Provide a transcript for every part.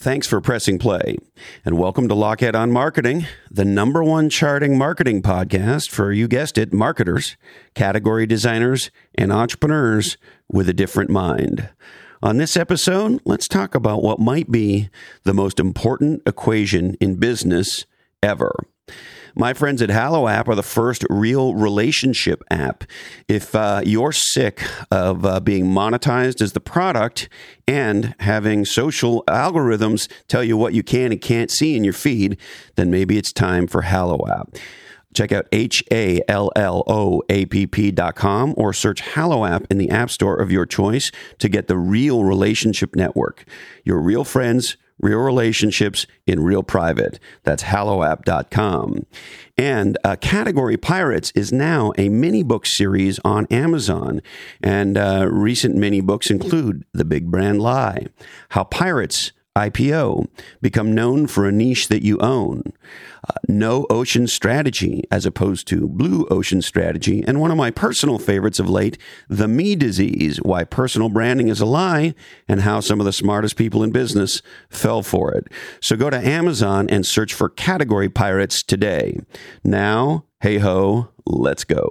Thanks for pressing play, and welcome to Lochhead on Marketing, the number one charting marketing podcast for, you guessed it, marketers, category designers, and entrepreneurs with a different mind. On this episode, let's talk about what might be the most important equation in business ever. My friends at Hallo App are the first real relationship app. If uh, you're sick of uh, being monetized as the product and having social algorithms tell you what you can and can't see in your feed, then maybe it's time for Hallo App. Check out H A L L O A P P dot com or search Hallo app in the App Store of your choice to get the real relationship network. Your real friends, real relationships in real private. That's halloapp.com. And uh, Category Pirates is now a mini book series on Amazon. And uh, recent mini books include The Big Brand Lie, How Pirates IPO, become known for a niche that you own. Uh, no ocean strategy as opposed to blue ocean strategy. And one of my personal favorites of late, the me disease, why personal branding is a lie and how some of the smartest people in business fell for it. So go to Amazon and search for category pirates today. Now, hey ho, let's go.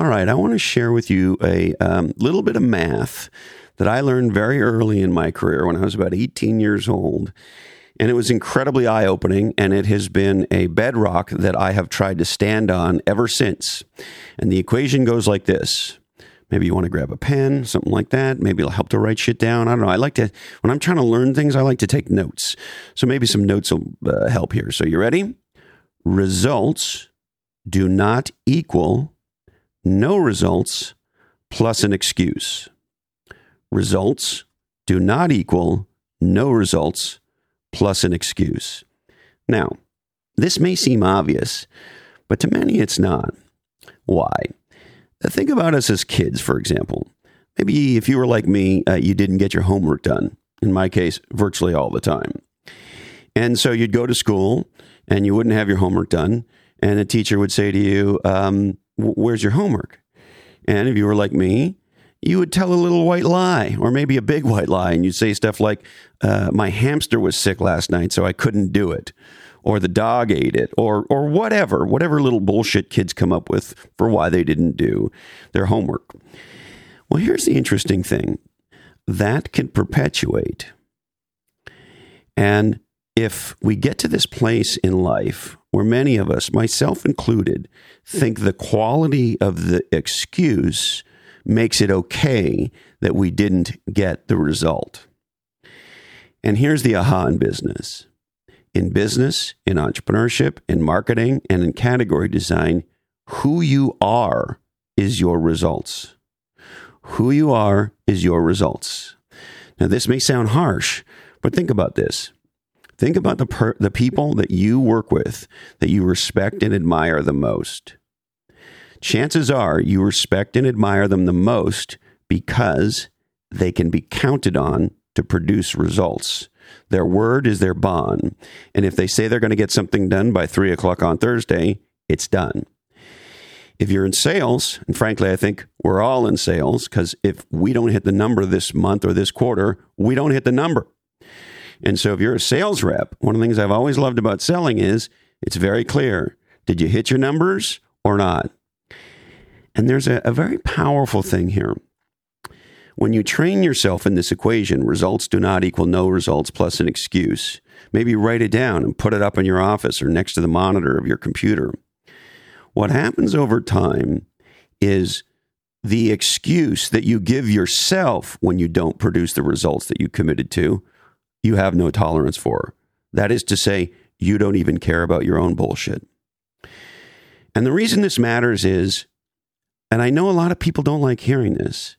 All right, I want to share with you a um, little bit of math that I learned very early in my career when I was about 18 years old. And it was incredibly eye opening, and it has been a bedrock that I have tried to stand on ever since. And the equation goes like this Maybe you want to grab a pen, something like that. Maybe it'll help to write shit down. I don't know. I like to, when I'm trying to learn things, I like to take notes. So maybe some notes will uh, help here. So you ready? Results do not equal no results plus an excuse. Results do not equal no results plus an excuse. Now, this may seem obvious, but to many it's not. Why? Think about us as kids, for example. Maybe if you were like me, uh, you didn't get your homework done. In my case, virtually all the time. And so you'd go to school and you wouldn't have your homework done. And a teacher would say to you, um, Where's your homework? And if you were like me, you would tell a little white lie or maybe a big white lie. And you'd say stuff like, uh, My hamster was sick last night, so I couldn't do it or the dog ate it or or whatever whatever little bullshit kids come up with for why they didn't do their homework well here's the interesting thing that can perpetuate and if we get to this place in life where many of us myself included think the quality of the excuse makes it okay that we didn't get the result and here's the aha in business in business, in entrepreneurship, in marketing, and in category design, who you are is your results. Who you are is your results. Now, this may sound harsh, but think about this. Think about the, per- the people that you work with that you respect and admire the most. Chances are you respect and admire them the most because they can be counted on to produce results. Their word is their bond. And if they say they're going to get something done by three o'clock on Thursday, it's done. If you're in sales, and frankly, I think we're all in sales because if we don't hit the number this month or this quarter, we don't hit the number. And so if you're a sales rep, one of the things I've always loved about selling is it's very clear. Did you hit your numbers or not? And there's a, a very powerful thing here. When you train yourself in this equation, results do not equal no results plus an excuse. Maybe write it down and put it up in your office or next to the monitor of your computer. What happens over time is the excuse that you give yourself when you don't produce the results that you committed to, you have no tolerance for. That is to say, you don't even care about your own bullshit. And the reason this matters is, and I know a lot of people don't like hearing this,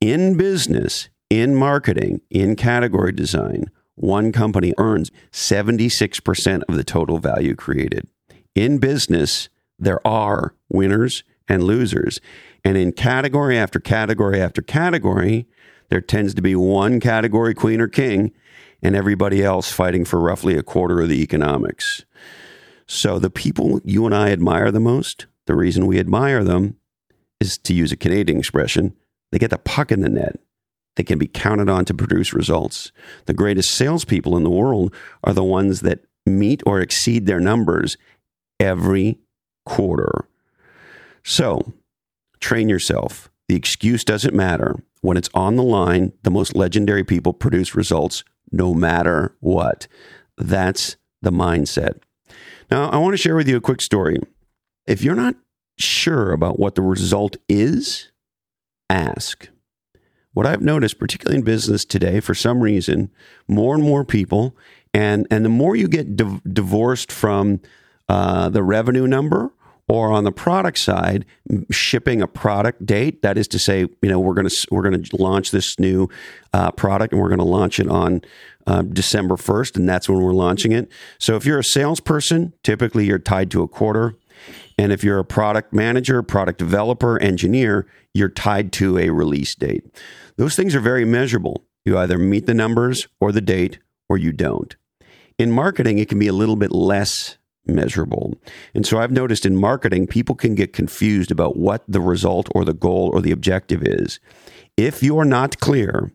in business, in marketing, in category design, one company earns 76% of the total value created. In business, there are winners and losers. And in category after category after category, there tends to be one category queen or king and everybody else fighting for roughly a quarter of the economics. So the people you and I admire the most, the reason we admire them is to use a Canadian expression, they get the puck in the net. They can be counted on to produce results. The greatest salespeople in the world are the ones that meet or exceed their numbers every quarter. So train yourself. The excuse doesn't matter. When it's on the line, the most legendary people produce results no matter what. That's the mindset. Now, I want to share with you a quick story. If you're not sure about what the result is, ask. What I've noticed, particularly in business today, for some reason, more and more people, and, and the more you get div- divorced from uh, the revenue number or on the product side, shipping a product date. That is to say, you know, we're going to we're going to launch this new uh, product and we're going to launch it on uh, December first, and that's when we're launching it. So if you're a salesperson, typically you're tied to a quarter, and if you're a product manager, product developer, engineer, you're tied to a release date. Those things are very measurable. You either meet the numbers or the date, or you don't. In marketing, it can be a little bit less measurable. And so I've noticed in marketing, people can get confused about what the result or the goal or the objective is. If you're not clear,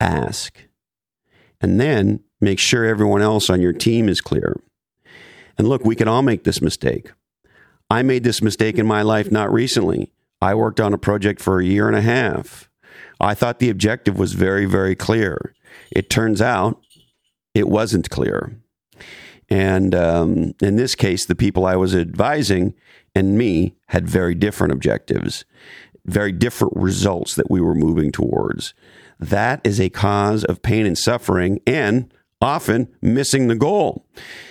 ask. And then make sure everyone else on your team is clear. And look, we can all make this mistake. I made this mistake in my life not recently. I worked on a project for a year and a half. I thought the objective was very, very clear. It turns out it wasn't clear. And um, in this case, the people I was advising and me had very different objectives, very different results that we were moving towards. That is a cause of pain and suffering and often missing the goal.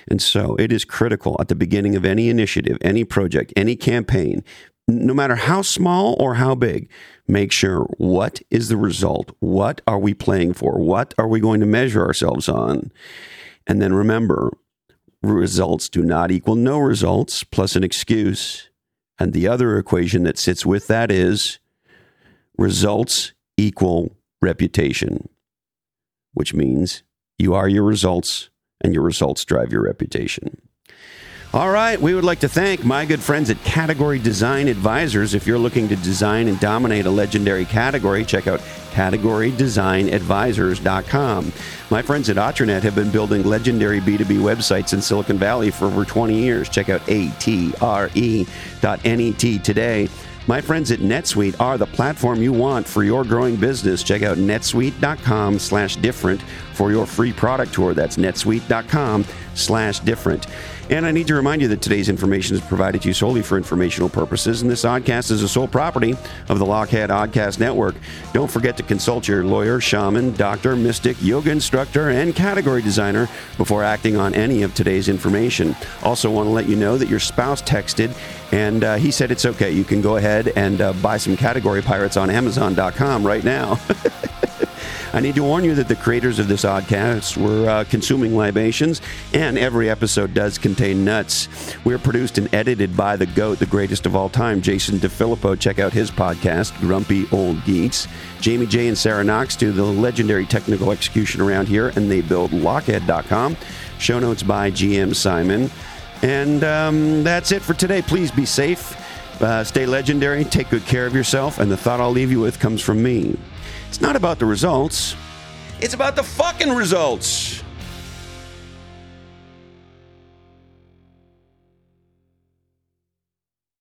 And so it is critical at the beginning of any initiative, any project, any campaign, no matter how small or how big, make sure what is the result? What are we playing for? What are we going to measure ourselves on? And then remember, results do not equal no results plus an excuse. And the other equation that sits with that is results equal reputation, which means you are your results and your results drive your reputation. All right, we would like to thank my good friends at Category Design Advisors. If you're looking to design and dominate a legendary category, check out categorydesignadvisors.com. My friends at Atranet have been building legendary B2B websites in Silicon Valley for over 20 years. Check out atre.net today. My friends at NetSuite are the platform you want for your growing business. Check out netsuite.com slash different for your free product tour. That's netsuite.com slash different. And I need to remind you that today's information is provided to you solely for informational purposes, and this oddcast is a sole property of the Lochhead Oddcast Network. Don't forget to consult your lawyer, shaman, doctor, mystic, yoga instructor, and category designer before acting on any of today's information. Also, want to let you know that your spouse texted and uh, he said it's okay. You can go ahead and uh, buy some category pirates on Amazon.com right now. I need to warn you that the creators of this oddcast were uh, consuming libations, and every episode does contain nuts. We're produced and edited by the GOAT, the greatest of all time, Jason DeFilippo. Check out his podcast, Grumpy Old Geeks. Jamie J and Sarah Knox do the legendary technical execution around here, and they build Lochhead.com. Show notes by GM Simon. And um, that's it for today. Please be safe. Uh, stay legendary, take good care of yourself, and the thought I'll leave you with comes from me. It's not about the results, it's about the fucking results.